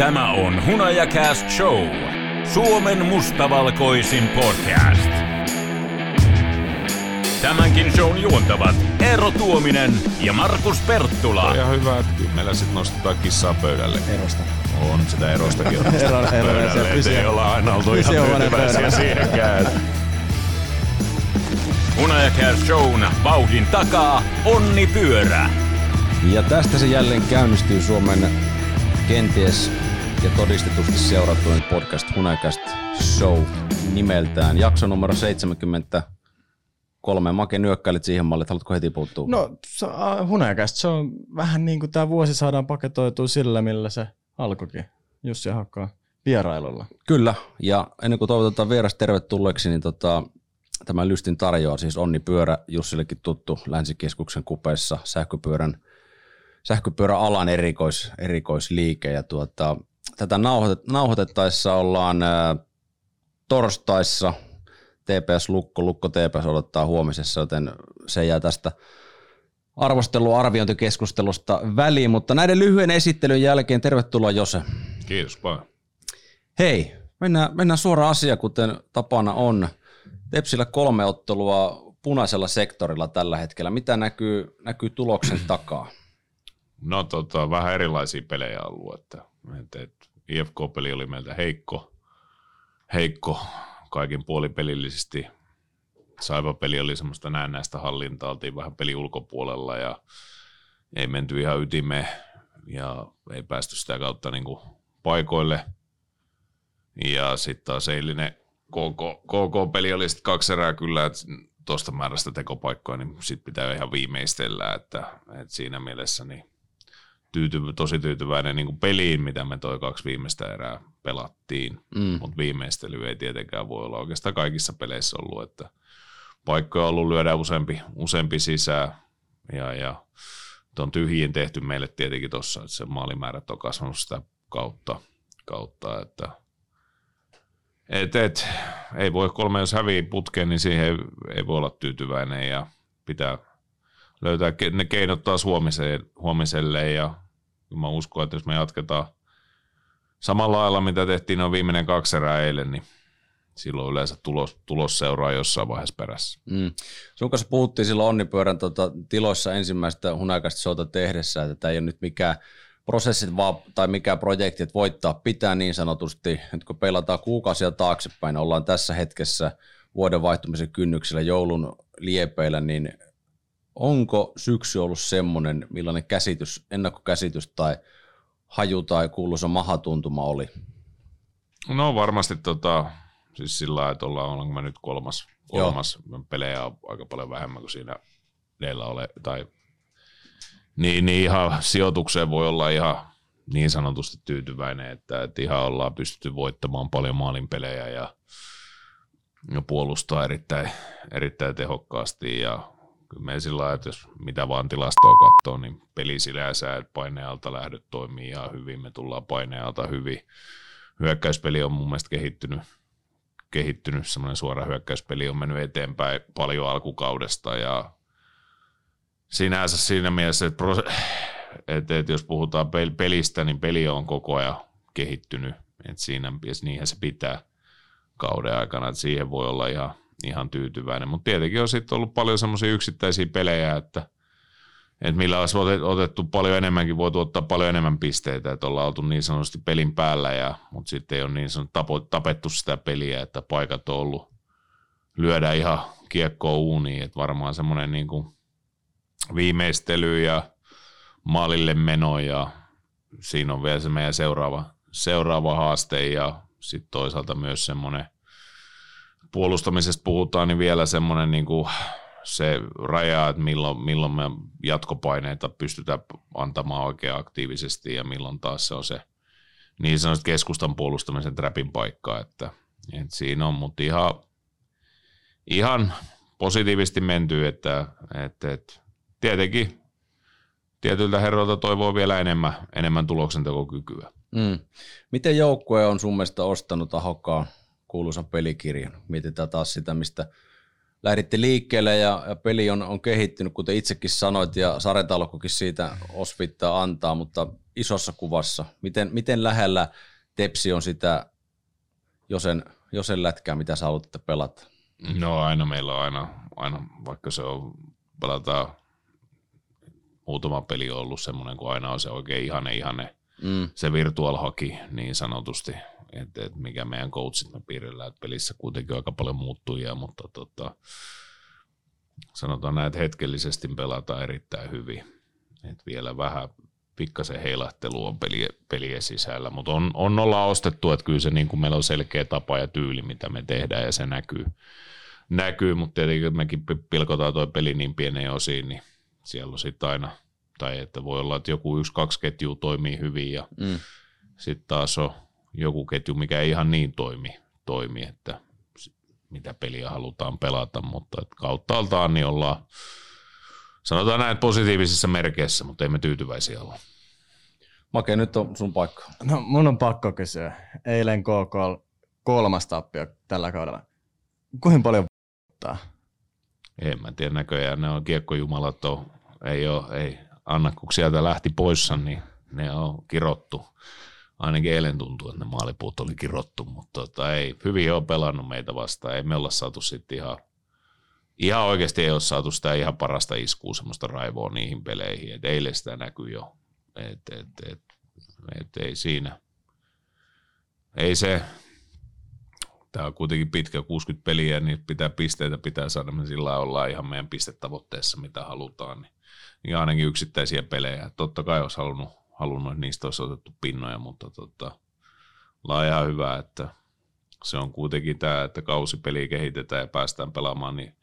Tämä on Hunajakast Show. Suomen mustavalkoisin podcast. Tämänkin shown juontavat Eero Tuominen ja Markus Perttula. On ihan hyvä, että meillä sitten nostetaan kissaa pöydälle. Erosta. On sitä erostakin on Ero- ero- pöydälle, se et pysyy- ei olla aina oltu ihan tyytyväisiä pöydällä. siihenkään. Hunajakast Shown vauhdin takaa Onni Pyörä. Ja tästä se jälleen käynnistyy Suomen kenties ja todistetusti seurattuin podcast Hunajast Show nimeltään. Jakso numero 73. Make nyökkäilit siihen malliin, että haluatko heti puuttua? No hunajakästä, se on vähän niin kuin tämä vuosi saadaan paketoitua sillä, millä se alkoikin. Jussi Hakkaa vierailulla. Kyllä, ja ennen kuin toivotetaan vieras tervetulleeksi, niin tota, tämä lystin tarjoaa siis Onni Pyörä, Jussillekin tuttu Länsikeskuksen kupeessa sähköpyörän, sähköpyöräalan erikois, erikoisliike. Ja tuota, tätä nauhoitet, nauhoitettaessa ollaan ää, torstaissa, TPS Lukko, Lukko TPS odottaa huomisessa, joten se jää tästä arvostelu-arviointikeskustelusta väliin, mutta näiden lyhyen esittelyn jälkeen tervetuloa Jose. Kiitos vaan. Hei, mennään, mennään suoraan asiaan, kuten tapana on. Tepsillä kolme ottelua punaisella sektorilla tällä hetkellä. Mitä näkyy, näkyy tuloksen takaa? No tota, vähän erilaisia pelejä ollut, että, että, että IFK-peli oli meiltä heikko, heikko kaikin puolipelillisesti. Saiva-peli oli semmoista näennäistä hallintaa, oltiin vähän peli ulkopuolella ja ei menty ihan ytimeen ja ei päästy sitä kautta niin kuin paikoille. Ja sitten taas eilinen KK, KK-peli oli sitten kaksi erää kyllä, että tuosta määrästä tekopaikkoja, niin sitten pitää ihan viimeistellä, että, että siinä mielessä niin tyyty, tosi tyytyväinen niin kuin peliin, mitä me toi kaksi viimeistä erää pelattiin, Mm. mutta viimeistely ei tietenkään voi olla oikeastaan kaikissa peleissä ollut, että paikkoja on ollut lyödä useampi, useampi sisään ja, ja on tyhjiin tehty meille tietenkin tuossa, että se maalimäärät on kasvanut sitä kautta, kautta että et, et, ei voi kolme, jos hävii putkeen, niin siihen ei, ei voi olla tyytyväinen ja pitää löytää ne keinot taas huomiseen, huomiselle ja mä uskon, että jos me jatketaan samalla lailla, mitä tehtiin noin viimeinen kaksi erää eilen, niin silloin yleensä tulos, tulos seuraa jossain vaiheessa perässä. Mm. Sun kanssa puhuttiin silloin Onnipyörän tota, tiloissa ensimmäistä hunajasta showta tehdessä, että tämä ei ole nyt mikään prosessit vaan, tai mikään projekti, että voittaa pitää niin sanotusti. Nyt kun peilataan kuukausia taaksepäin, ollaan tässä hetkessä vuoden vaihtumisen kynnyksellä joulun liepeillä, niin onko syksy ollut semmoinen, millainen käsitys, ennakkokäsitys tai haju tai kuuluisa mahatuntuma oli? No varmasti tota, siis sillä lailla, että ollaan, ollaanko mä nyt kolmas, Joo. kolmas pelejä on aika paljon vähemmän kuin siinä edellä ole, tai niin, niin ihan sijoitukseen voi olla ihan niin sanotusti tyytyväinen, että, että ihan ollaan pystytty voittamaan paljon maalin pelejä ja, ja puolustaa erittäin, erittäin tehokkaasti ja kyllä me sillä lailla, että jos mitä vaan tilastoa katsoo, niin peli sinänsä, painealta lähdöt toimii ihan hyvin, me tullaan painealta hyvin. Hyökkäyspeli on mun mielestä kehittynyt, kehittynyt semmoinen suora hyökkäyspeli on mennyt eteenpäin paljon alkukaudesta ja sinänsä siinä mielessä, että, prose- että, että jos puhutaan pel- pelistä, niin peli on koko ajan kehittynyt, että siinä niinhän se pitää kauden aikana, että siihen voi olla ihan, ihan tyytyväinen, mutta tietenkin on sitten ollut paljon semmoisia yksittäisiä pelejä, että että millä olisi otet- otettu paljon enemmänkin, voi ottaa paljon enemmän pisteitä, että ollaan oltu niin sanotusti pelin päällä, ja, mutta sitten ei ole niin sanottu tapo, tapettu sitä peliä, että paikat on ollut lyödä ihan kiekkoa uuniin, että varmaan semmoinen niin kuin viimeistely ja maalille meno ja siinä on vielä se meidän seuraava, seuraava haaste ja sitten toisaalta myös semmoinen puolustamisesta puhutaan, niin vielä semmoinen niin kuin se raja, että milloin, milloin me jatkopaineita pystytään antamaan oikein aktiivisesti ja milloin taas se on se niin sanotusti keskustan puolustamisen trapin paikka, että, että siinä on, mutta ihan, ihan positiivisesti menty, että, että, että tietenkin tietyiltä herroilta toivoo vielä enemmän, enemmän tuloksentekokykyä. Mm. Miten joukkue on sun mielestä ostanut Ahokkaan kuuluisan pelikirjan? Mietitään taas sitä, mistä lähditte liikkeelle ja, ja peli on, on kehittynyt, kuten itsekin sanoit, ja Saretalkokin siitä osvittaa antaa, mutta isossa kuvassa? Miten, miten lähellä Tepsi on sitä Josen, Josen lätkää, mitä sä haluatte pelata? No aina meillä on aina, aina vaikka se on, pelataan muutama peli on ollut semmoinen, kun aina on se oikein ihane, ihane mm. se virtual hockey niin sanotusti, että et mikä meidän coachit me piirillä, että pelissä kuitenkin aika paljon muuttujia, mutta tota, sanotaan näin, että hetkellisesti pelataan erittäin hyvin. Et vielä vähän pikkasen heilahtelu on peliä, pelien sisällä, mutta on, on olla ostettu, että kyllä se niin kuin meillä on selkeä tapa ja tyyli, mitä me tehdään ja se näkyy, näkyy mutta tietenkin mekin pilkotaan tuo peli niin pieneen osiin, niin siellä on sitten aina, tai että voi olla, että joku yksi, kaksi ketjua toimii hyvin ja mm. sitten taas on joku ketju, mikä ei ihan niin toimi, toimi että mitä peliä halutaan pelata, mutta kautta altaan niin ollaan, sanotaan näin positiivisissa merkeissä, mutta emme tyytyväisiä olla. Make, nyt on sun paikka. No mun on pakko kysyä. Eilen KK kolmas tappio tällä kaudella. Kuinka paljon v***taa? En mä tiedä näköjään, ne on kiekkojumalat, on, ei, ole, ei anna kun sieltä lähti poissa, niin ne on kirottu. Ainakin eilen tuntuu, että ne maalipuut oli kirottu, mutta tota, ei, hyvin on pelannut meitä vastaan. Ei me olla saatu sitten ihan, ihan oikeasti ei ole saatu sitä ihan parasta iskua, semmoista raivoa niihin peleihin. Et eilen sitä näkyy jo, että et, et, et, ei siinä. Ei se, tämä on kuitenkin pitkä 60 peliä, niin pitää pisteitä pitää saada, me sillä ollaan ihan meidän pistetavoitteessa, mitä halutaan, niin, niin ainakin yksittäisiä pelejä. Totta kai olisi halunnut, halunnut että niistä olisi otettu pinnoja, mutta tota, ollaan ihan hyvä, että se on kuitenkin tämä, että kausipeliä kehitetään ja päästään pelaamaan, niin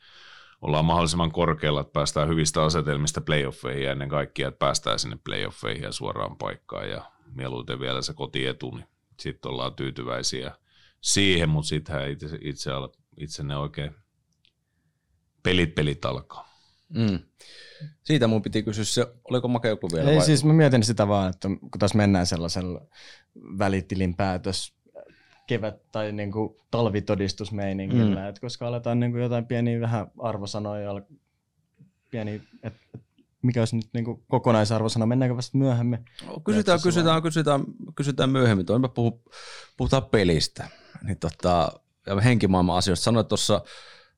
ollaan mahdollisimman korkealla, että päästään hyvistä asetelmista playoffeihin ja ennen kaikkea, että päästään sinne playoffeihin ja suoraan paikkaan ja mieluiten vielä se kotietu, niin sitten ollaan tyytyväisiä siihen, mutta sittenhän itse, itse, itse ne oikein pelit pelit alkaa. Mm. Siitä mun piti kysyä se, oliko Make joku vielä? Ei vai? siis mä mietin sitä vaan, että kun tässä mennään sellaisella välitilin päätös kevät- tai niin kuin talvitodistusmeiningillä, mm. että koska aletaan niin kuin jotain pieniä vähän arvosanoja, pieni, että mikä olisi nyt niin kuin kokonaisarvosana, mennäänkö vasta myöhemmin? Kysytään, kysytään, kysytään, kysytään myöhemmin, toimme puhu, puhutaan pelistä, niin tota, ja henkimaailman asioista. Sanoit tuossa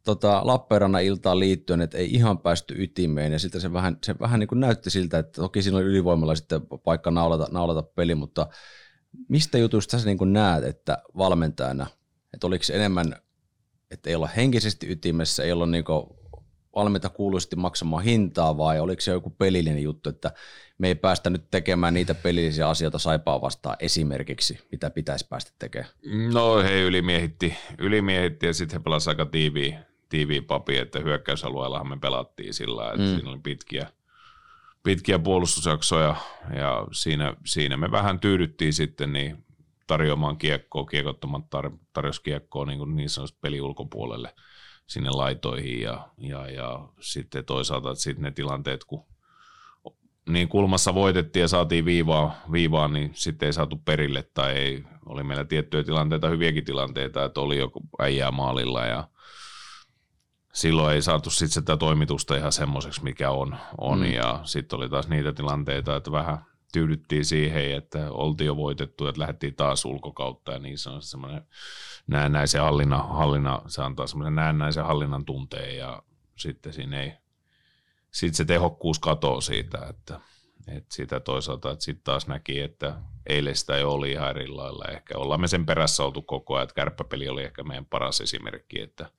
tota, Lappeenrannan iltaan liittyen, että ei ihan päästy ytimeen, ja sitten se vähän, se vähän niin kuin näytti siltä, että toki siinä oli ylivoimalla sitten paikka naulata, naulata peli, mutta mistä jutuista sä niin kuin näet, että valmentajana, että oliko se enemmän, että ei olla henkisesti ytimessä, ei olla niin kuin valmiita kuuluisesti maksamaan hintaa vai oliko se joku pelillinen juttu, että me ei päästä nyt tekemään niitä pelillisiä asioita saipaa vastaan esimerkiksi, mitä pitäisi päästä tekemään? No he ylimiehitti, ylimiehitti ja sitten he pelasivat aika tiiviin, tiiviin papi, että hyökkäysalueellahan me pelattiin sillä, että mm. siinä oli pitkiä, pitkiä puolustusjaksoja ja siinä, siinä me vähän tyydyttiin sitten niin tarjoamaan kiekkoa, kiekottomat tar- tarjosi kiekkoa niin, kuin niin sanotusti peli ulkopuolelle sinne laitoihin ja, ja, ja sitten toisaalta että sitten ne tilanteet, kun niin kulmassa voitettiin ja saatiin viivaa, viivaa, niin sitten ei saatu perille tai ei, oli meillä tiettyjä tilanteita, hyviäkin tilanteita, että oli joku äijää maalilla ja silloin ei saatu sitten sitä toimitusta ihan semmoiseksi, mikä on, on. Mm. ja sitten oli taas niitä tilanteita, että vähän tyydyttiin siihen, että oltiin jo voitettu, että lähdettiin taas ulkokautta ja niin se on semmoinen näennäisen hallinnan, hallinna, se antaa semmoisen näennäisen hallinnan tunteen ja sitten siinä ei, sitten se tehokkuus katoo siitä, että, että sitä toisaalta, että sitten taas näki, että eilen sitä ei oli ihan eri lailla. Ehkä ollaan me sen perässä oltu koko ajan, että kärppäpeli oli ehkä meidän paras esimerkki, että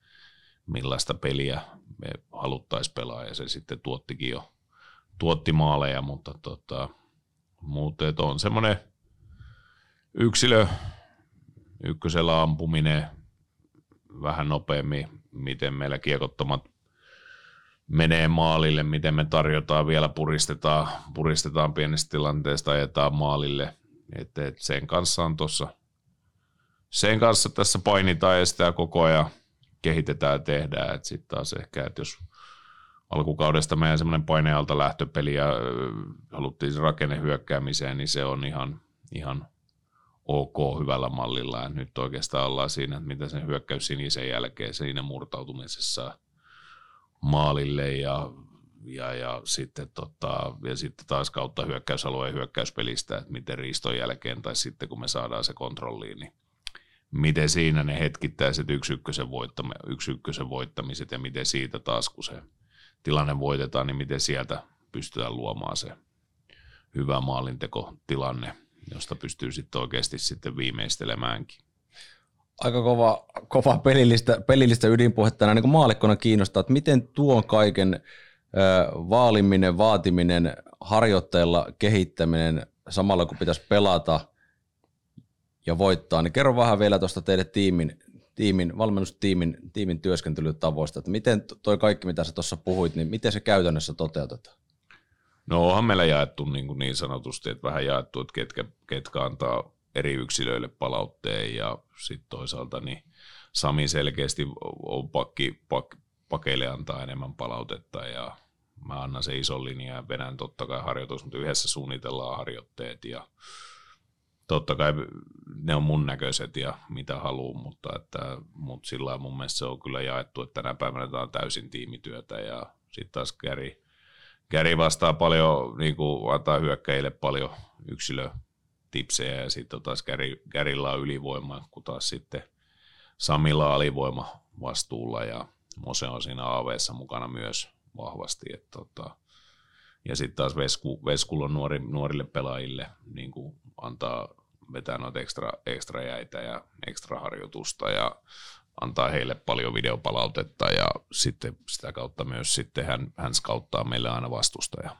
millaista peliä me haluttaisiin pelaa ja se sitten tuottikin jo, tuotti maaleja, mutta tota, mutta on semmoinen yksilö, ykkösellä ampuminen vähän nopeammin, miten meillä kiekottomat menee maalille, miten me tarjotaan vielä, puristetaan, puristetaan pienestä tilanteesta, ajetaan maalille. Et, et sen kanssa on tuossa, sen kanssa tässä painitaan ja sitä koko ajan kehitetään ja tehdään. Sitten taas ehkä, että jos alkukaudesta meidän semmoinen painealta lähtöpeli ja haluttiin rakennehyökkäämiseen, niin se on ihan, ihan ok hyvällä mallilla. Ja nyt oikeastaan ollaan siinä, että mitä sen hyökkäys sinisen jälkeen siinä murtautumisessa maalille ja ja, ja, sitten, tota, ja sitten taas kautta hyökkäysalueen hyökkäyspelistä, että miten riiston jälkeen tai sitten kun me saadaan se kontrolliin, niin miten siinä ne hetkittäiset yksi ykkösen, voittami, voittamiset ja miten siitä taas, kun se tilanne voitetaan, niin miten sieltä pystytään luomaan se hyvä maalintekotilanne, josta pystyy sitten oikeasti sitten viimeistelemäänkin. Aika kova, kova pelillistä, pelillistä ydinpuhetta. Näin niin kuin maalikkona kiinnostaa, että miten tuon kaiken ö, vaaliminen, vaatiminen, harjoitteella kehittäminen samalla kun pitäisi pelata ja voittaa, niin kerro vähän vielä tuosta teidän tiimin, tiimin, valmennustiimin tiimin työskentelytavoista, että miten toi kaikki, mitä sä tuossa puhuit, niin miten se käytännössä toteutetaan? No onhan meillä jaettu niin, kuin niin sanotusti, että vähän jaettu, että ketkä, ketkä antaa eri yksilöille palautteen ja sitten toisaalta niin Sami selkeästi on pakki, pak, pakeille antaa enemmän palautetta ja mä annan se ison linjan ja vedän totta kai harjoitus, mutta yhdessä suunnitellaan harjoitteet ja totta kai ne on mun näköiset ja mitä haluan, mutta, että, mutta sillä mun mielestä se on kyllä jaettu, että tänä päivänä tämä on täysin tiimityötä ja sitten taas Gary, Gary vastaa paljon, niin kuin antaa hyökkäjille paljon yksilötipsejä ja sitten taas Gary, Garylla on ylivoima, kun taas sitten Samilla alivoima vastuulla ja Mose on siinä av mukana myös vahvasti. Että tota, ja sitten taas Vesku, Veskulla on nuori, nuorille pelaajille niin kuin antaa vetää noita ekstra, ekstra jäitä ja ekstra harjoitusta ja antaa heille paljon videopalautetta ja sitten sitä kautta myös sitten hän, hän skauttaa meille aina vastustaja.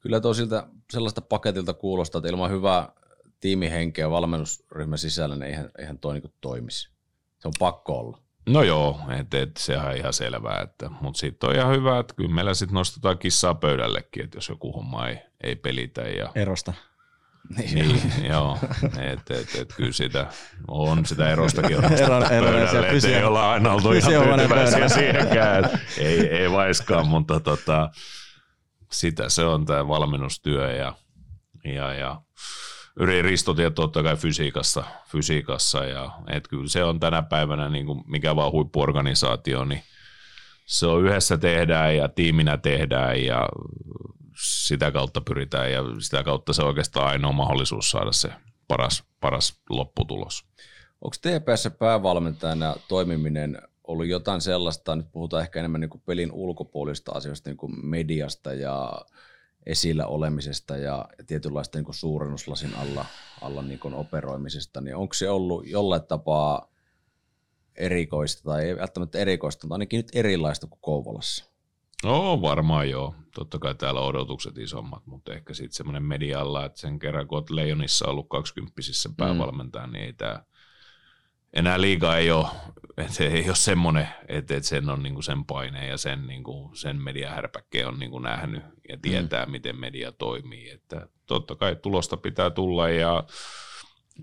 Kyllä tosilta sellaista paketilta kuulostaa, että ilman hyvää tiimihenkeä valmennusryhmän sisällä, niin eihän, eihän toi niin toimisi. Se on pakko olla. No joo, et, et, sehän on ihan selvää, että, mutta sitten on ihan hyvä, että kyllä meillä sitten nostetaan kissaa pöydällekin, että jos joku homma ei, ei pelitä. Ja, Erosta. Niin, niin joo, että et, et, kyllä sitä on sitä erostakin on Ero- ero- et ei olla aina oltu ihan tyytyväisiä siihenkään, ei, ei vaiskaan, mutta tota, sitä se on tämä valmennustyö ja, ja, ja Yri Ristotie totta kai fysiikassa, fysiikassa ja et kyllä se on tänä päivänä niin kuin mikä vaan huippuorganisaatio, niin se on yhdessä tehdään ja tiiminä tehdään ja sitä kautta pyritään ja sitä kautta se on oikeastaan ainoa mahdollisuus saada se paras, paras lopputulos. Onko TPS päävalmentajana toimiminen ollut jotain sellaista, nyt puhutaan ehkä enemmän niin kuin pelin ulkopuolista asioista, niin kuin mediasta ja esillä olemisesta ja tietynlaista niin suurennuslasin alla, alla niin kuin operoimisesta, niin onko se ollut jollain tapaa erikoista, tai ei välttämättä erikoista, mutta ainakin nyt erilaista kuin Kouvolassa? No varmaan joo. Totta kai täällä on odotukset isommat, mutta ehkä sitten semmoinen medialla, että sen kerran kun olet Leijonissa ollut 20 päävalmentaja, mm. niin ei tämä enää liiga ei ole, että ei ole semmoinen, että, että sen on niinku sen paine ja sen, niinku, sen mediahärpäkkeen on niinku nähnyt ja tietää, mm. miten media toimii. Että totta kai tulosta pitää tulla ja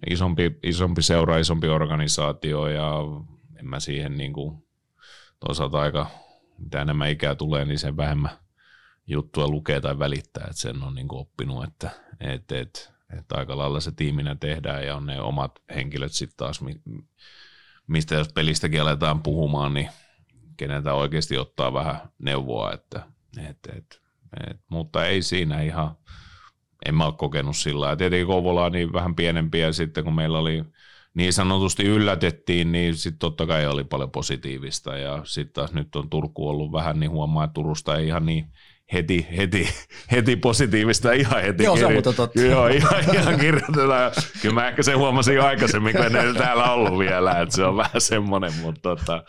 isompi, isompi seura, isompi organisaatio ja en mä siihen niinku, toisaalta aika, mitä enemmän ikää tulee, niin sen vähemmän juttua lukee tai välittää, että sen on niinku oppinut, että et, et, että aika lailla se tiiminä tehdään ja on ne omat henkilöt sitten taas, mi- mistä jos pelistäkin aletaan puhumaan, niin keneltä oikeasti ottaa vähän neuvoa, että et, et, et, mutta ei siinä ihan, en mä ole kokenut sillä lailla. Tietenkin Kouvola on niin vähän pienempiä sitten, kun meillä oli niin sanotusti yllätettiin, niin sitten totta kai oli paljon positiivista ja sitten taas nyt on Turku ollut vähän, niin huomaa, että Turusta ei ihan niin heti, heti, heti positiivista ihan heti. Joo, se on muuten totta. Joo, ihan, ihan kirjoitetaan. Kyllä mä ehkä sen huomasin jo aikaisemmin, kun en täällä ollut vielä, että se on vähän semmoinen, mutta tota,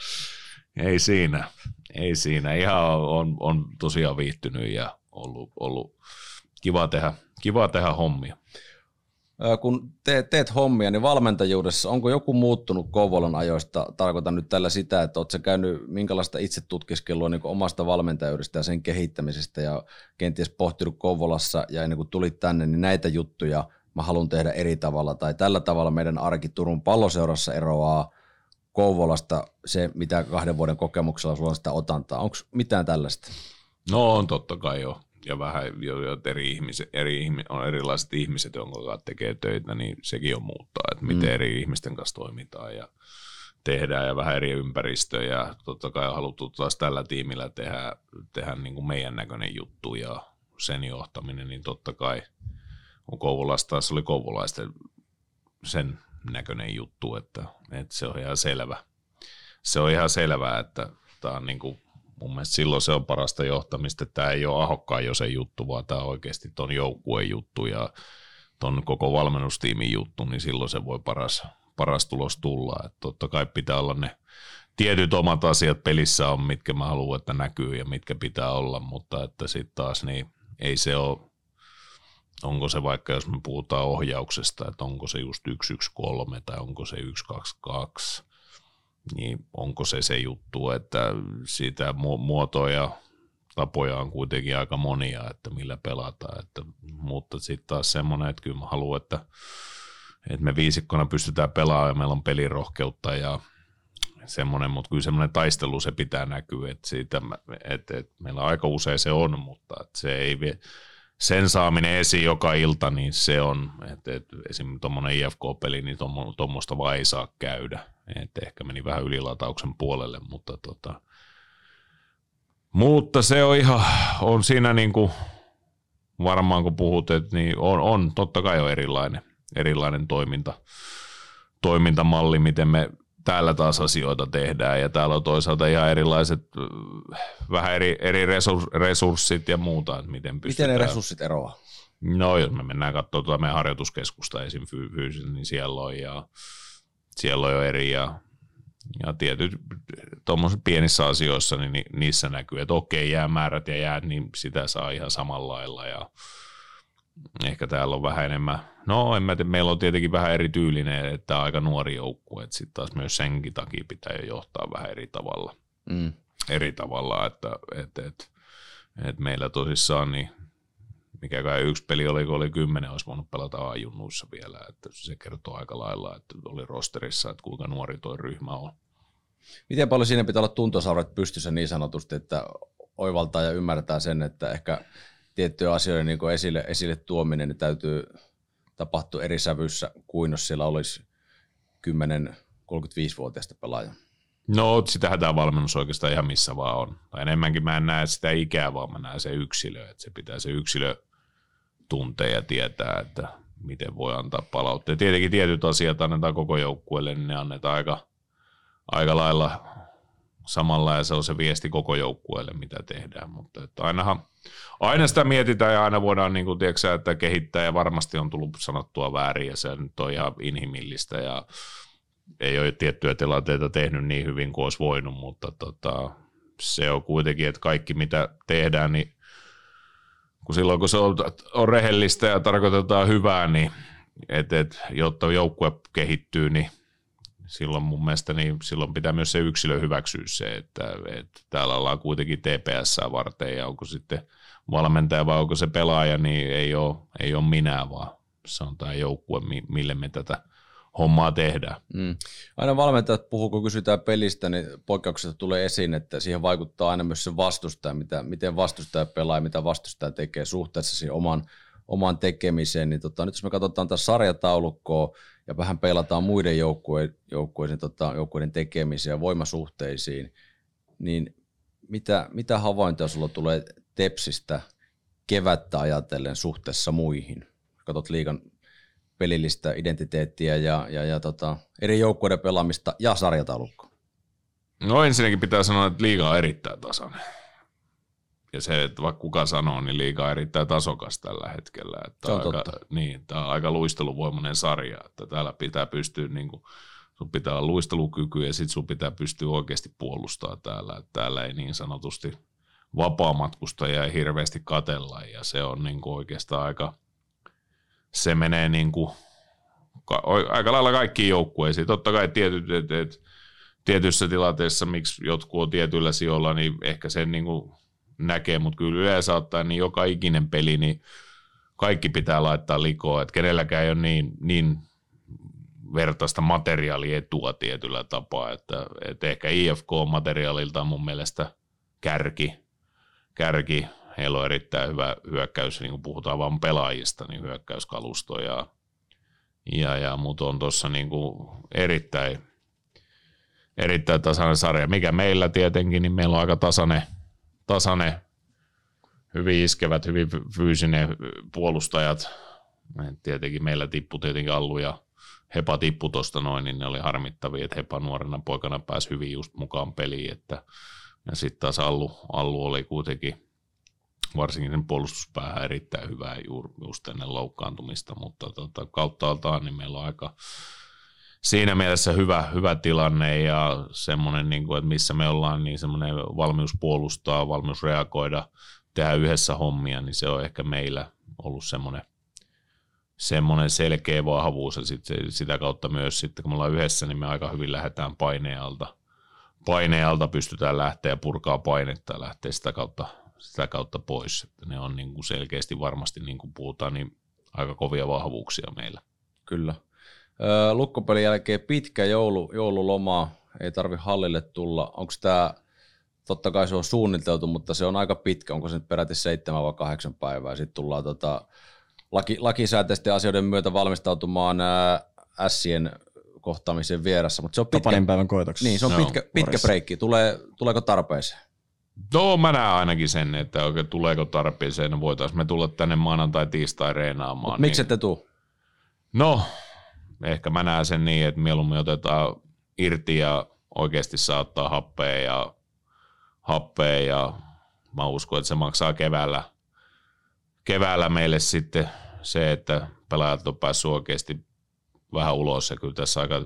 ei siinä. Ei siinä. Ihan on, on tosiaan viihtynyt ja ollut, ollut kiva, tehdä, kiva tehdä hommia. Kun teet, teet hommia, niin valmentajuudessa, onko joku muuttunut Kouvolan ajoista? Tarkoitan nyt tällä sitä, että oletko käynyt minkälaista itsetutkiskelua niin omasta valmentajuudesta ja sen kehittämisestä ja kenties pohtinut Kouvolassa ja ennen kuin tulit tänne, niin näitä juttuja mä haluan tehdä eri tavalla tai tällä tavalla meidän arki Turun palloseurassa eroaa Kouvolasta se, mitä kahden vuoden kokemuksella sulla on sitä otantaa. Onko mitään tällaista? No on totta kai jo. Ja vähän jo, jo eri, ihmiset, eri ihmi, on erilaiset ihmiset, jonka kanssa tekee töitä, niin sekin on muuttaa, että miten mm. eri ihmisten kanssa toimitaan. Ja tehdään ja vähän eri ympäristöä ja totta kai on haluttu taas tällä tiimillä tehdä, tehdä niin kuin meidän näköinen juttu ja sen johtaminen, niin totta kai kun Kouvolassa taas oli kouvolaisten sen näköinen juttu, että, että se on ihan selvä. Se on ihan selvää, että tämä on niin kuin, mun mielestä silloin se on parasta johtamista, että tämä ei ole ahokkaan jo se juttu, vaan tämä on oikeasti ton joukkueen juttu ja ton koko valmennustiimin juttu, niin silloin se voi paras, paras tulos tulla. Että totta kai pitää olla ne tietyt omat asiat pelissä on, mitkä mä haluan, että näkyy ja mitkä pitää olla, mutta että sitten taas niin ei se ole, onko se vaikka, jos me puhutaan ohjauksesta, että onko se just 113 tai onko se 122, niin onko se se juttu, että siitä muotoja, tapoja on kuitenkin aika monia, että millä pelataan, että, mutta sitten taas semmoinen, että kyllä mä haluan, että, että me viisikkona pystytään pelaamaan ja meillä on pelirohkeutta ja semmoinen, mutta kyllä semmoinen taistelu se pitää näkyä, että, siitä, että, että meillä aika usein se on, mutta että se ei vie, sen saaminen esiin joka ilta, niin se on, että, että esimerkiksi tuommoinen IFK-peli, niin tuommoista vaan ei saa käydä. Että ehkä meni vähän ylilatauksen puolelle, mutta tota, mutta se on ihan, on siinä niin kuin, varmaan kun puhut, että niin on, on, totta kai on erilainen, erilainen toiminta, toimintamalli, miten me täällä taas asioita tehdään ja täällä on toisaalta ihan erilaiset, vähän eri, eri resurssit ja muuta, että miten pystytään. Miten ne resurssit eroavat? No jos me mennään katsomaan tuota meidän harjoituskeskusta esim. fyysisesti, niin siellä on, ja, siellä on jo eri ja, ja tietyt tuommoisissa pienissä asioissa, niin niissä näkyy, että okei jäämäärät ja jäät, niin sitä saa ihan samalla lailla ja ehkä täällä on vähän enemmän, no en mä tiedä, meillä on tietenkin vähän erityylinen, että aika nuori joukkue, että sitten taas myös senkin takia pitää jo johtaa vähän eri tavalla. Mm. Eri tavalla, että et, et, et meillä tosissaan niin mikä kai yksi peli oli, kun oli kymmenen, olisi voinut pelata ajunnuissa vielä, että se kertoo aika lailla, että oli rosterissa, että kuinka nuori tuo ryhmä on. Miten paljon siinä pitää olla tuntosaurat pystyssä niin sanotusti, että oivaltaa ja ymmärtää sen, että ehkä tiettyjä asioita niin esille, esille tuominen niin täytyy tapahtua eri sävyssä kuin jos siellä olisi 10-35-vuotiaista pelaajaa. No sitähän tämä valmennus oikeastaan ihan missä vaan on. Tai enemmänkin mä en näe sitä ikää, vaan mä näen se yksilö. Että se pitää se yksilö tuntea ja tietää, että miten voi antaa palautteita. Tietenkin tietyt asiat annetaan koko joukkueelle, niin ne annetaan aika, aika lailla samalla ja se on se viesti koko joukkueelle, mitä tehdään. Mutta että ainahan, aina sitä mietitään ja aina voidaan niin kuin, tiedätkö, että kehittää ja varmasti on tullut sanottua väärin ja se nyt on ihan inhimillistä ja ei ole tiettyjä tilanteita tehnyt niin hyvin kuin olisi voinut, mutta tota, se on kuitenkin, että kaikki mitä tehdään, niin kun silloin kun se on, on rehellistä ja tarkoitetaan hyvää, niin et, et, jotta joukkue kehittyy, niin silloin mun mielestä niin silloin pitää myös se yksilö hyväksyä se, että, että täällä ollaan kuitenkin TPS varten ja onko sitten valmentaja vai onko se pelaaja, niin ei ole, ei ole minä, vaan se on tämä joukkue, mille me tätä hommaa tehdään. Mm. Aina valmentajat puhuu, kun kysytään pelistä, niin poikkeuksesta tulee esiin, että siihen vaikuttaa aina myös se vastustaja, mitä, miten vastustaja pelaa ja mitä vastustaja tekee suhteessa siihen oman, oman tekemiseen. Niin tota, nyt jos me katsotaan tätä sarjataulukkoa ja vähän pelataan muiden joukkueiden, joukkueiden, tota, joukkueiden tekemiseen ja voimasuhteisiin, niin mitä, mitä havaintoja sulla tulee Tepsistä kevättä ajatellen suhteessa muihin? Katsot liikan pelillistä identiteettiä ja, ja, ja tota, eri joukkueiden pelaamista ja sarjataulukkoa? No ensinnäkin pitää sanoa, että liiga on erittäin tasainen. Ja se, että vaikka kuka sanoo, niin liiga on erittäin tasokas tällä hetkellä. Että se on aika, totta. Niin, tämä on aika luisteluvoimainen sarja. Että täällä pitää pystyä, niin kuin, sun pitää olla luistelukyky ja sitten sun pitää pystyä oikeasti puolustamaan täällä. Että täällä ei niin sanotusti vapaamatkustajia ei hirveästi katella ja se on niin kuin oikeastaan aika – se menee niin kuin, aika lailla kaikkiin joukkueisiin. Totta kai tietyt, et, et, tietyissä tilanteissa, miksi jotkut on tietyillä sijoilla, niin ehkä sen niin kuin näkee, mutta kyllä yleensä ottaen niin joka ikinen peli, niin kaikki pitää laittaa likoon, että kenelläkään ei ole niin, niin vertaista materiaalietua tietyllä tapaa, että, että ehkä IFK-materiaalilta on mun mielestä kärki, kärki heillä on erittäin hyvä hyökkäys, niin kun puhutaan vain pelaajista, niin hyökkäyskalusto ja, ja, ja mutta on tuossa niin erittäin, erittäin tasainen sarja. Mikä meillä tietenkin, niin meillä on aika tasainen, tasainen hyvin iskevät, hyvin fyysinen puolustajat. Tietenkin meillä tippui tietenkin Allu ja Hepa tippu tuosta noin, niin ne oli harmittavia, että Hepa nuorena poikana pääsi hyvin just mukaan peliin. Että, ja sitten taas Allu, Allu oli kuitenkin varsinkin sen puolustuspäähän erittäin hyvää juuri just ennen loukkaantumista, mutta tota, kauttaaltaan niin meillä on aika siinä mielessä hyvä, hyvä tilanne ja semmoinen, niin kuin, että missä me ollaan, niin semmoinen valmius puolustaa, valmius reagoida, tehdä yhdessä hommia, niin se on ehkä meillä ollut semmoinen, semmoinen selkeä vahvuus ja sit, sitä kautta myös sitten kun me ollaan yhdessä, niin me aika hyvin lähdetään painealta. Painealta pystytään lähteä purkaa painetta ja lähteä sitä kautta sitä kautta pois. Että ne on niin kuin selkeästi varmasti, niin kuin puhutaan, niin aika kovia vahvuuksia meillä. Kyllä. lukkopelin jälkeen pitkä joulu, joululoma, ei tarvi hallille tulla. Onko tämä, totta kai se on suunniteltu, mutta se on aika pitkä, onko se nyt peräti seitsemän vai kahdeksan päivää. Sitten tullaan tota, laki, lakisääteisten asioiden myötä valmistautumaan ässien kohtaamisen vieressä. Mutta se on pitkä, päivän koitoksi. Niin, se on no, pitkä, pitkä breikki. Tulee, tuleeko tarpeeseen? No mä näen ainakin sen, että oikein tuleeko tarpeeseen, voitaisiin me tulla tänne maanantai tiistai reenaamaan. Mut miksi niin... ette tuu? No, ehkä mä näen sen niin, että mieluummin otetaan irti ja oikeasti saattaa happea ja, happea ja mä uskon, että se maksaa keväällä, keväällä meille sitten se, että pelaajat on päässyt oikeasti vähän ulos ja kyllä tässä aika,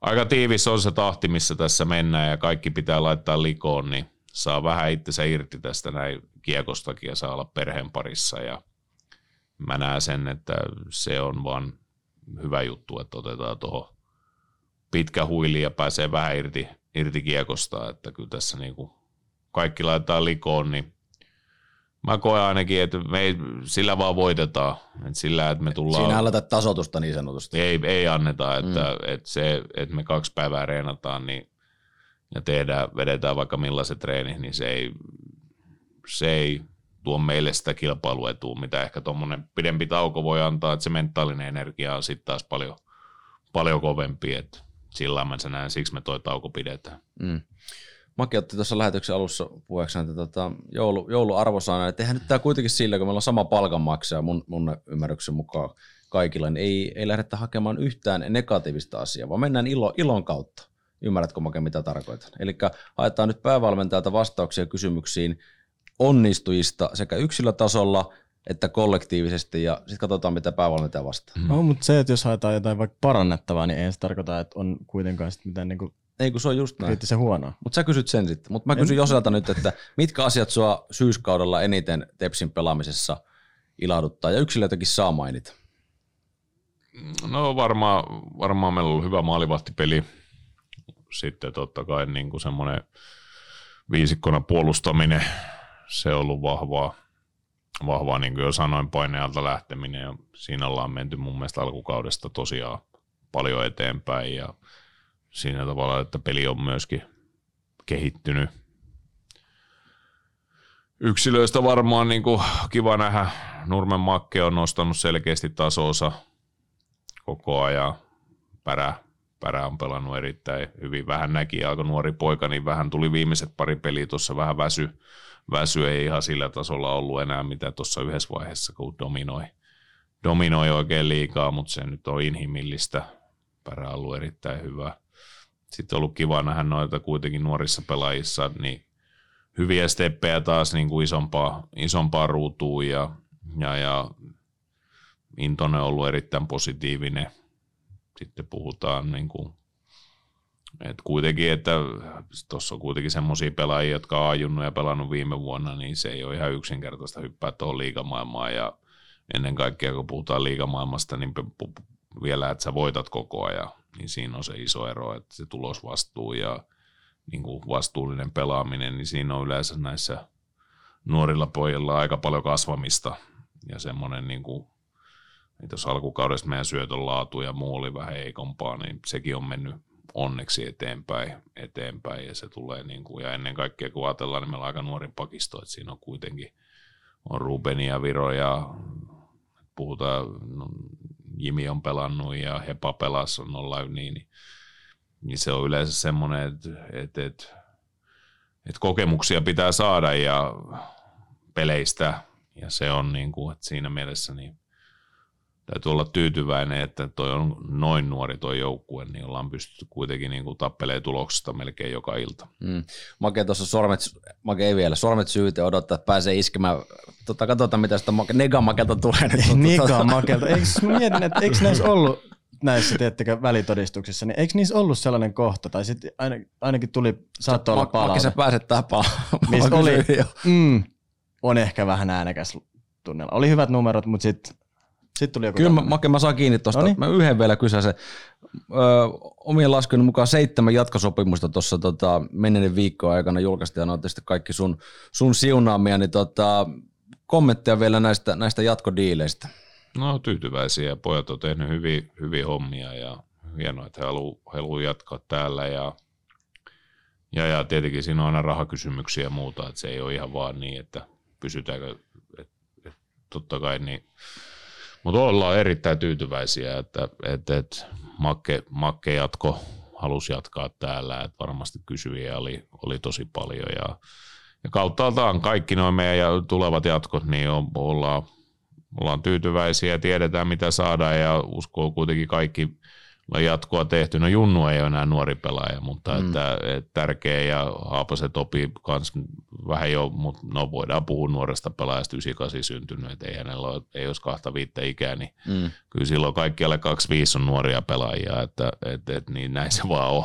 aika tiivis on se tahti, missä tässä mennään ja kaikki pitää laittaa likoon, niin saa vähän itsensä irti tästä näin kiekostakin ja saa olla perheen parissa ja mä näen sen, että se on vaan hyvä juttu, että otetaan tuohon pitkä huili ja pääsee vähän irti, irti kiekosta, että kyllä tässä niin kuin kaikki laitetaan likoon, niin mä koen ainakin, että me ei, sillä vaan voitetaan. Että sillä, että me tullaan... Siinä aletaan tasotusta niin sanotusti. Ei, ei anneta, että, mm. että se, että me kaksi päivää reenataan, niin ja tehdään, vedetään vaikka millaiset treenit, niin se ei, se ei tuo meille sitä kilpailuetua, mitä ehkä tuommoinen pidempi tauko voi antaa, että se mentaalinen energia on sitten taas paljon, paljon kovempi, että sillä mä sen näen, siksi me toi tauko pidetään. Mm. Maki otti tuossa lähetyksen alussa puheeksi että tota, joulu, jouluarvosana, että eihän nyt tämä kuitenkin sillä, kun meillä on sama palkanmaksaja mun, mun ymmärryksen mukaan kaikilla, niin ei, ei lähdetä hakemaan yhtään negatiivista asiaa, vaan mennään ilo, ilon kautta. Ymmärrätkö Make, mitä tarkoitan? Eli haetaan nyt päävalmentajalta vastauksia kysymyksiin onnistujista sekä yksilötasolla että kollektiivisesti ja sitten katsotaan, mitä päävalmentaja vastaa. Mm. No, mutta se, että jos haetaan jotain vaikka parannettavaa, niin ei se tarkoita, että on kuitenkaan sitten mitään niin kuin ei kun se on just näin. se huonoa. Mutta sä kysyt sen sitten. Mutta mä kysyn Joselta nyt, että mitkä asiat sua syyskaudella eniten Tepsin pelaamisessa ilahduttaa ja yksilöitäkin saa mainita? No varmaan, varmaan meillä on ollut hyvä maalivahtipeli sitten totta kai niin kuin semmoinen viisikkona puolustaminen, se on ollut vahvaa, vahvaa niin kuin jo sanoin, painealta lähteminen ja siinä ollaan menty mun mielestä alkukaudesta tosiaan paljon eteenpäin ja siinä tavalla, että peli on myöskin kehittynyt. Yksilöistä varmaan niin kuin kiva nähdä, Nurmen Makke on nostanut selkeästi tasonsa koko ajan. Pärä, Pärä on pelannut erittäin hyvin. Vähän näki, alkoi nuori poika, niin vähän tuli viimeiset pari peliä tuossa vähän väsy. Väsy ei ihan sillä tasolla ollut enää, mitä tuossa yhdessä vaiheessa, kun dominoi, dominoi oikein liikaa, mutta se nyt on inhimillistä. Pärä on ollut erittäin hyvä. Sitten on ollut kiva nähdä noita kuitenkin nuorissa pelaajissa, niin hyviä steppejä taas niin kuin isompaa, isompaa ruutuun ja, ja, ja Intonen on ollut erittäin positiivinen sitten puhutaan niin kuin, että kuitenkin, että tuossa on kuitenkin semmoisia pelaajia, jotka on ajunnut ja pelannut viime vuonna, niin se ei ole ihan yksinkertaista hyppää tuohon liigamaailmaan. Ja ennen kaikkea kun puhutaan liigamaailmasta, niin vielä, että sä voitat koko ajan, niin siinä on se iso ero, että se tulosvastuu ja niin kuin vastuullinen pelaaminen, niin siinä on yleensä näissä nuorilla pojilla aika paljon kasvamista. Ja semmoinen niin kuin niin tuossa alkukaudesta meidän syötön laatu ja muu oli vähän heikompaa, niin sekin on mennyt onneksi eteenpäin, eteenpäin. Ja se tulee niin kuin, ja ennen kaikkea kun ajatellaan, niin meillä on aika nuori pakisto, että siinä on kuitenkin on Rubeni ja Viro ja puhutaan, no, Jimi on pelannut ja Hepa pelas on olla niin, niin niin se on yleensä semmoinen, että, että, että, että kokemuksia pitää saada ja peleistä, ja se on niin kuin, että siinä mielessä niin täytyy olla tyytyväinen, että toi on noin nuori toi joukkue, niin ollaan pystytty kuitenkin niin kuin tappelee tuloksesta melkein joka ilta. Mm. Make tuossa sormet, Make ei vielä, sormet syyte odottaa, että pääsee iskemään. Tota, katsotaan, mitä sitä Negamakelta tulee nyt. Negamakelta. Eikö, mietin, että eikö näissä ollut näissä, tiettäkö, välitodistuksissa, niin eikö niissä ollut sellainen kohta, tai sitten ainakin tuli, saattoi olla palaute. Make sä pääset tapaa. Missä oli, mm, on ehkä vähän äänekäs tunnella. Oli hyvät numerot, mutta sitten sitten tuli joku Kyllä mä, Make, mä saan kiinni tuosta. Mä yhden vielä kysäsen. Öö, omien laskujen mukaan seitsemän jatkosopimusta tuossa tota, menneiden viikkoa aikana julkaistiin ja ne kaikki sun, sun siunaamia, niin tota, kommentteja vielä näistä, näistä jatkodiileistä. No tyytyväisiä. Pojat on tehnyt hyvin, hyvin hommia ja hienoa, että he haluavat jatkaa täällä ja ja, ja tietenkin siinä on aina rahakysymyksiä ja muuta, että se ei ole ihan vaan niin, että pysytäänkö, että, että totta kai niin mutta ollaan erittäin tyytyväisiä, että, että, että Makke, Makke jatko halusi jatkaa täällä, että varmasti kysyjiä oli, oli tosi paljon ja, ja kauttaaltaan kaikki nuo meidän tulevat jatkot, niin on, ollaan, ollaan tyytyväisiä ja tiedetään mitä saadaan ja uskoo kuitenkin kaikki on jatkoa tehty. No Junnu ei ole enää nuori pelaaja, mutta mm. että, että tärkeä ja Haapaset opi kans vähän jo, mutta no voidaan puhua nuoresta pelaajasta 98 syntynyt, että ei hänellä ole, ei olisi kahta viittä ikää, niin mm. kyllä silloin kaikki alle 25 on nuoria pelaajia, että, että, että niin näin se vaan on.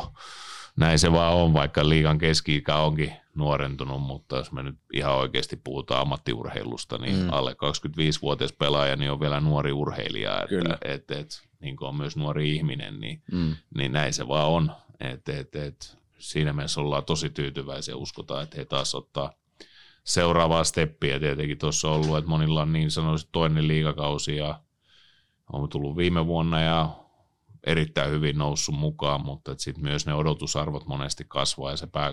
Näin se vaan on, vaikka liigan keski onkin nuorentunut, mutta jos me nyt ihan oikeasti puhutaan ammattiurheilusta, niin mm. alle 25-vuotias pelaaja niin on vielä nuori urheilija, että, että, että niin kuin on myös nuori ihminen, niin, mm. niin näin se vaan on. Et, et, et, siinä mielessä ollaan tosi tyytyväisiä, uskotaan, että he taas ottaa seuraavaa steppiä. Tietenkin tuossa on ollut, että monilla on niin sanoisin toinen liikakausi ja on tullut viime vuonna ja erittäin hyvin noussut mukaan, mutta sitten myös ne odotusarvot monesti kasvaa ja se pää,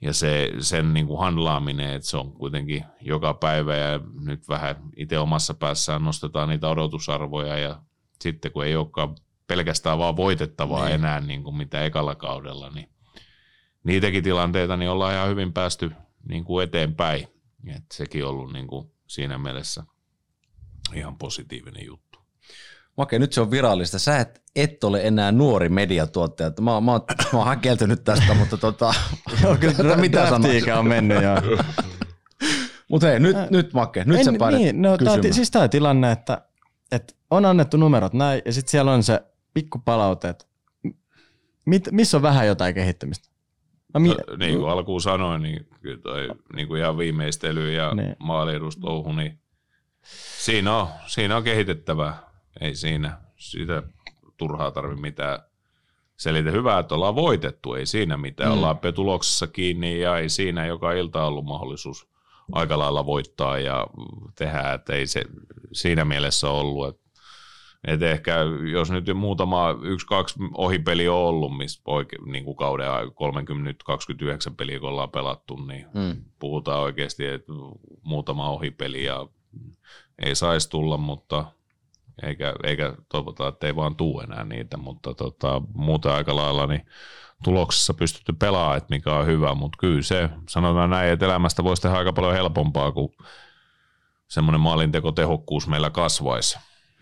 ja se, sen niin kuin handlaaminen, että se on kuitenkin joka päivä ja nyt vähän itse omassa päässään nostetaan niitä odotusarvoja ja sitten kun ei olekaan pelkästään vaan voitettavaa niin. enää niin kuin mitä ekalla kaudella, niin niitäkin tilanteita niin ollaan ihan hyvin päästy niin kuin eteenpäin. Et sekin on ollut niin kuin siinä mielessä ihan positiivinen juttu. Okei, nyt se on virallista. Sä et, et ole enää nuori mediatuottaja. Mä, mä, mä, mä oon häkeltynyt tästä, mutta tota, joo, kyllä mitä sanoa? on mennyt, joo. Mutta hei, nyt, nyt Make, nyt en, sä niin, no, tää, siis tämä tilanne, että että on annettu numerot näin, ja sitten siellä on se pikku palaute, että mit, missä on vähän jotain kehittämistä. No, mi- no, niin kuin alkuun sanoin, niin, toi, niin kuin ihan viimeistely ja niin. maaliedustouhu, niin siinä on, siinä on kehitettävää. Ei siinä sitä turhaa tarvi mitään selitä. Hyvä, että ollaan voitettu, ei siinä mitään. Mm. Ollaan tuloksessa kiinni ja ei siinä joka ilta ollut mahdollisuus aika lailla voittaa ja tehdä, että ei se siinä mielessä ollut, että et ehkä jos nyt muutama yksi, kaksi ohipeli on ollut, missä oike, niin kuin kauden 30-29 peliä kun ollaan pelattu, niin hmm. puhutaan oikeasti, että muutama ohipeli ja ei saisi tulla, mutta eikä, eikä toivota, että ei vaan tuu enää niitä, mutta tota, muuten aika lailla niin tuloksessa pystytty pelaamaan, että mikä on hyvä, mutta kyllä se, sanotaan näin, että elämästä voisi tehdä aika paljon helpompaa, kun semmoinen maalintekotehokkuus meillä kasvaisi.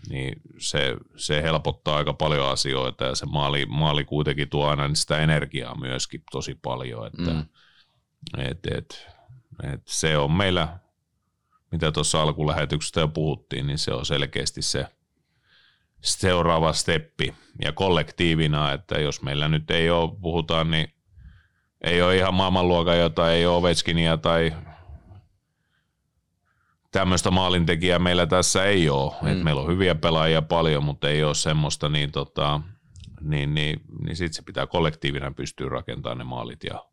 Niin se, se helpottaa aika paljon asioita ja se maali, maali kuitenkin tuo aina sitä energiaa myöskin tosi paljon, että mm. et, et, et se on meillä, mitä tuossa alkulähetyksestä jo puhuttiin, niin se on selkeästi se – seuraava steppi ja kollektiivina, että jos meillä nyt ei ole, puhutaan, niin ei ole ihan maailmanluokan jota, ei ole Ovechkinia tai tämmöistä maalintekijää meillä tässä ei ole. Mm. Et meillä on hyviä pelaajia paljon, mutta ei ole semmoista, niin, tota, niin, niin, niin sitten se pitää kollektiivina pystyä rakentamaan ne maalit ja,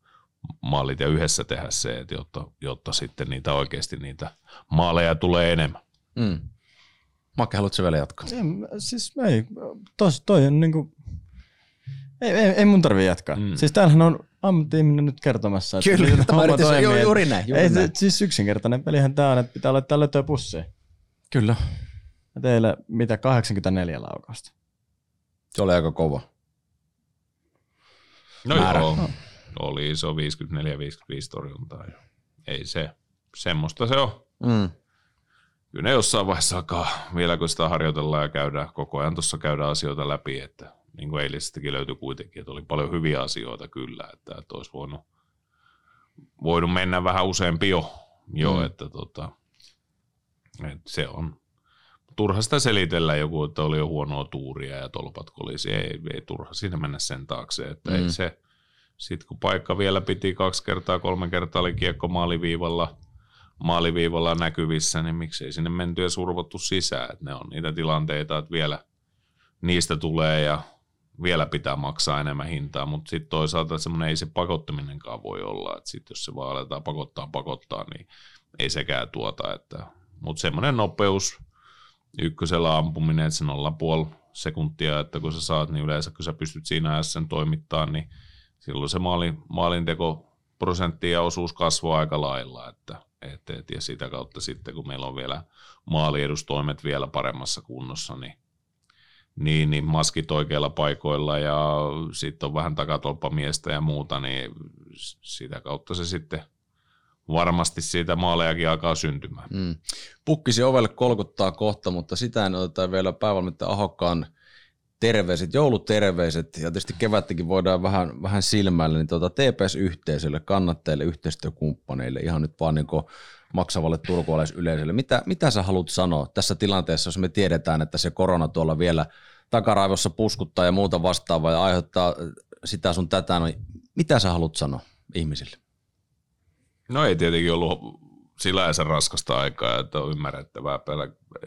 maalit ja yhdessä tehdä se, että jotta, jotta sitten niitä oikeasti niitä maaleja tulee enemmän. Mm. Makke, haluatko vielä jatkaa? Ei, siis ei, tos, toi on niinku, ei, ei, ei mun tarvi jatkaa. Mm. Siis täällähän on ammatti nyt kertomassa, että Kyllä, tämä homma toimii. Juuri, juuri näin. Juuri ei, näin. Siis yksinkertainen pelihän tämä on, että pitää laittaa lötöä pussiin. Kyllä. Ja teille mitä 84 laukausta. Se oli aika kova. No määrä. joo, oli iso 54-55 torjuntaa. Ei se, semmoista se on. Mm. Kyllä ne jossain vaiheessa alkaa, vielä kun sitä harjoitellaan ja käydään, koko ajan tuossa käydään asioita läpi, että niin kuin eilisestäkin löytyi kuitenkin, että oli paljon hyviä asioita kyllä, että, että olisi voinut, voinut mennä vähän useampi jo, jo Mm. että tota, että se on turha sitä selitellä joku, että oli jo huonoa tuuria ja tolpat kolisi. Ei, ei turha siinä mennä sen taakse. Että mm. ei se, sitten kun paikka vielä piti kaksi kertaa, kolme kertaa oli kiekko maaliviivalla, maaliviivalla näkyvissä, niin miksei sinne menty ja survottu sisään. Että ne on niitä tilanteita, että vielä niistä tulee ja vielä pitää maksaa enemmän hintaa, mutta sitten toisaalta semmoinen ei se pakottaminenkaan voi olla, että sitten jos se vaan aletaan pakottaa pakottaa, niin ei sekään tuota, että, mutta semmoinen nopeus, ykkösellä ampuminen, että se 0,5 sekuntia, että kun sä saat, niin yleensä kun sä pystyt siinä ajassa sen toimittaa, niin silloin se maalin, maalinteko prosentti ja osuus kasvaa aika lailla, että, et, et, ja sitä kautta sitten, kun meillä on vielä maaliedustoimet vielä paremmassa kunnossa, niin niin, niin maskit oikeilla paikoilla ja sitten on vähän takatolppamiestä ja muuta, niin sitä kautta se sitten varmasti siitä maalejakin alkaa syntymään. Mm. Pukkisi ovelle kolkuttaa kohta, mutta sitä en oteta vielä päävalmittaja Ahokkaan terveiset, jouluterveiset ja tietysti kevättäkin voidaan vähän, vähän silmällä, niin tuota TPS-yhteisölle, kannattajille, yhteistyökumppaneille, ihan nyt vaan niin maksavalle turkualaisyleisölle. Mitä, mitä sä haluat sanoa tässä tilanteessa, jos me tiedetään, että se korona tuolla vielä takaraivossa puskuttaa ja muuta vastaavaa ja aiheuttaa sitä sun tätä, no mitä sä haluat sanoa ihmisille? No ei tietenkin ollut sillä raskasta aikaa, että on ymmärrettävää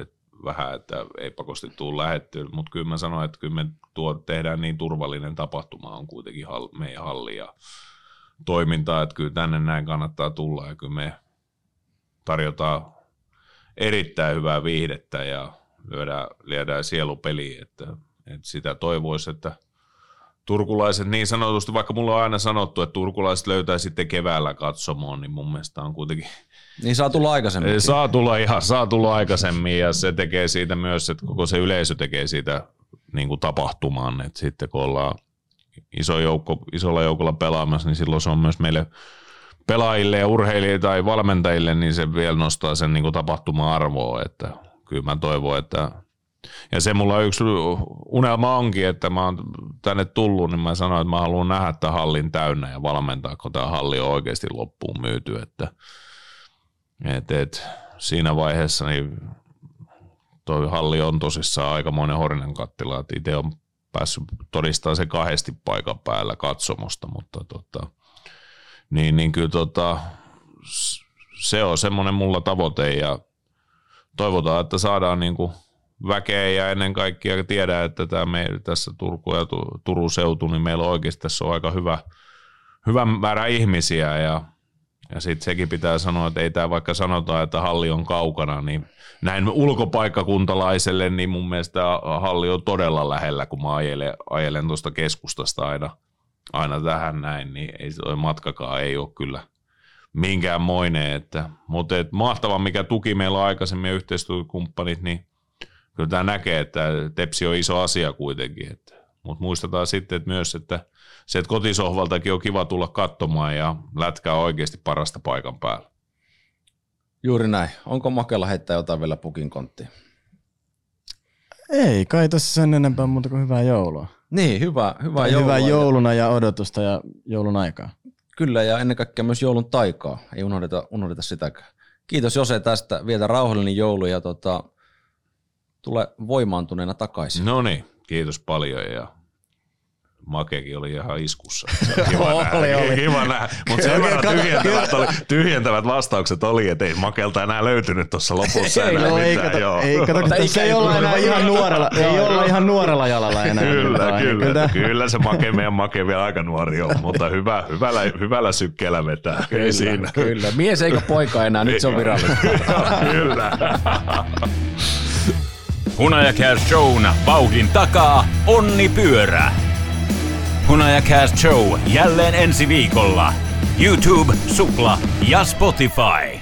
että vähän, että ei pakosti tule lähettyä, mutta kyllä mä sanoin, että kyllä me tuo, tehdään niin turvallinen tapahtuma on kuitenkin hall, meidän halli ja toimintaa, että kyllä tänne näin kannattaa tulla ja kyllä me tarjotaan erittäin hyvää viihdettä ja lyödään, lyödään sielupeliin, että, että sitä toivoisi, että turkulaiset niin sanotusti, vaikka mulla on aina sanottu, että turkulaiset löytää sitten keväällä katsomoon, niin mun mielestä on kuitenkin Niin saa tulla aikaisemmin. Saa tulla ihan, saa tulla aikaisemmin ja se tekee siitä myös, että koko se yleisö tekee siitä niin kuin tapahtumaan, että sitten kun ollaan iso joukko, isolla joukolla pelaamassa, niin silloin se on myös meille pelaajille ja urheilijoille tai valmentajille, niin se vielä nostaa sen niin kuin tapahtuma-arvoa, että kyllä mä toivon, että ja se mulla yksi unelma onkin, että mä oon tänne tullut, niin mä sanoin, että mä haluan nähdä tämän hallin täynnä ja valmentaa, kun tämä halli on oikeasti loppuun myyty, että et, et, siinä vaiheessa niin toi halli on tosissaan aikamoinen horinen kattila, että itse on päässyt todistamaan se kahdesti paikan päällä katsomosta, mutta tota, niin, niin kyllä tota, se on semmoinen mulla tavoite ja toivotaan, että saadaan niinku väkeä ja ennen kaikkea tiedä, että tämä me, tässä Turku ja Tu- Turun seutu, niin meillä oikeasti tässä on aika hyvä, hyvä määrä ihmisiä ja ja sitten sekin pitää sanoa, että ei tämä vaikka sanotaan, että halli on kaukana, niin näin ulkopaikkakuntalaiselle, niin mun mielestä halli on todella lähellä, kun mä ajelen, ajelen tuosta keskustasta aina, aina tähän näin, niin ei se matkakaan ei ole kyllä minkäänmoinen. Että, mutta et mahtava, mikä tuki meillä on aikaisemmin yhteistyökumppanit, niin kyllä tämä näkee, että Tepsi on iso asia kuitenkin. Että, mutta muistetaan sitten että myös, että se, että kotisohvaltakin on kiva tulla katsomaan ja lätkää oikeasti parasta paikan päällä. Juuri näin. Onko Makella heittää jotain vielä pukin konttiin? Ei kai tässä sen enempää muuta kuin hyvää joulua. Niin, hyvä, hyvä Tai joulua. hyvää jouluna ja odotusta ja joulun aikaa. Kyllä, ja ennen kaikkea myös joulun taikaa. Ei unohdeta, unohdeta sitäkään. Kiitos Jose tästä. Vietä rauhallinen joulu ja tota, tule voimaantuneena takaisin. No niin, kiitos paljon ja Makekin oli ihan iskussa. Kiva Oli, nähdä. oli. Kiva nähdä. Mutta sen Kyllä, verran kato- tyhjentävät, oli, tyhjentävät vastaukset oli, että ei Makelta enää löytynyt tuossa lopussa Ei, enää no, ei, mitään. kato, joo. ei, kato, kun tässä ei olla enää ihan nuorella, ei olla ihan nuorella jalalla enää. Kyllä, Niin, kyllä, tää- kyllä se make, meidän make vielä aika nuori on, mutta hyvä, hyvällä, hyvällä sykkeellä vetää. Ei siinä. Kyllä, mies eikä poika enää, nyt se on virallista. kyllä. Hunajakääs Shown vauhdin takaa Onni Pyörä. Hunajakääs Show jälleen ensi viikolla. YouTube, Supla ja Spotify.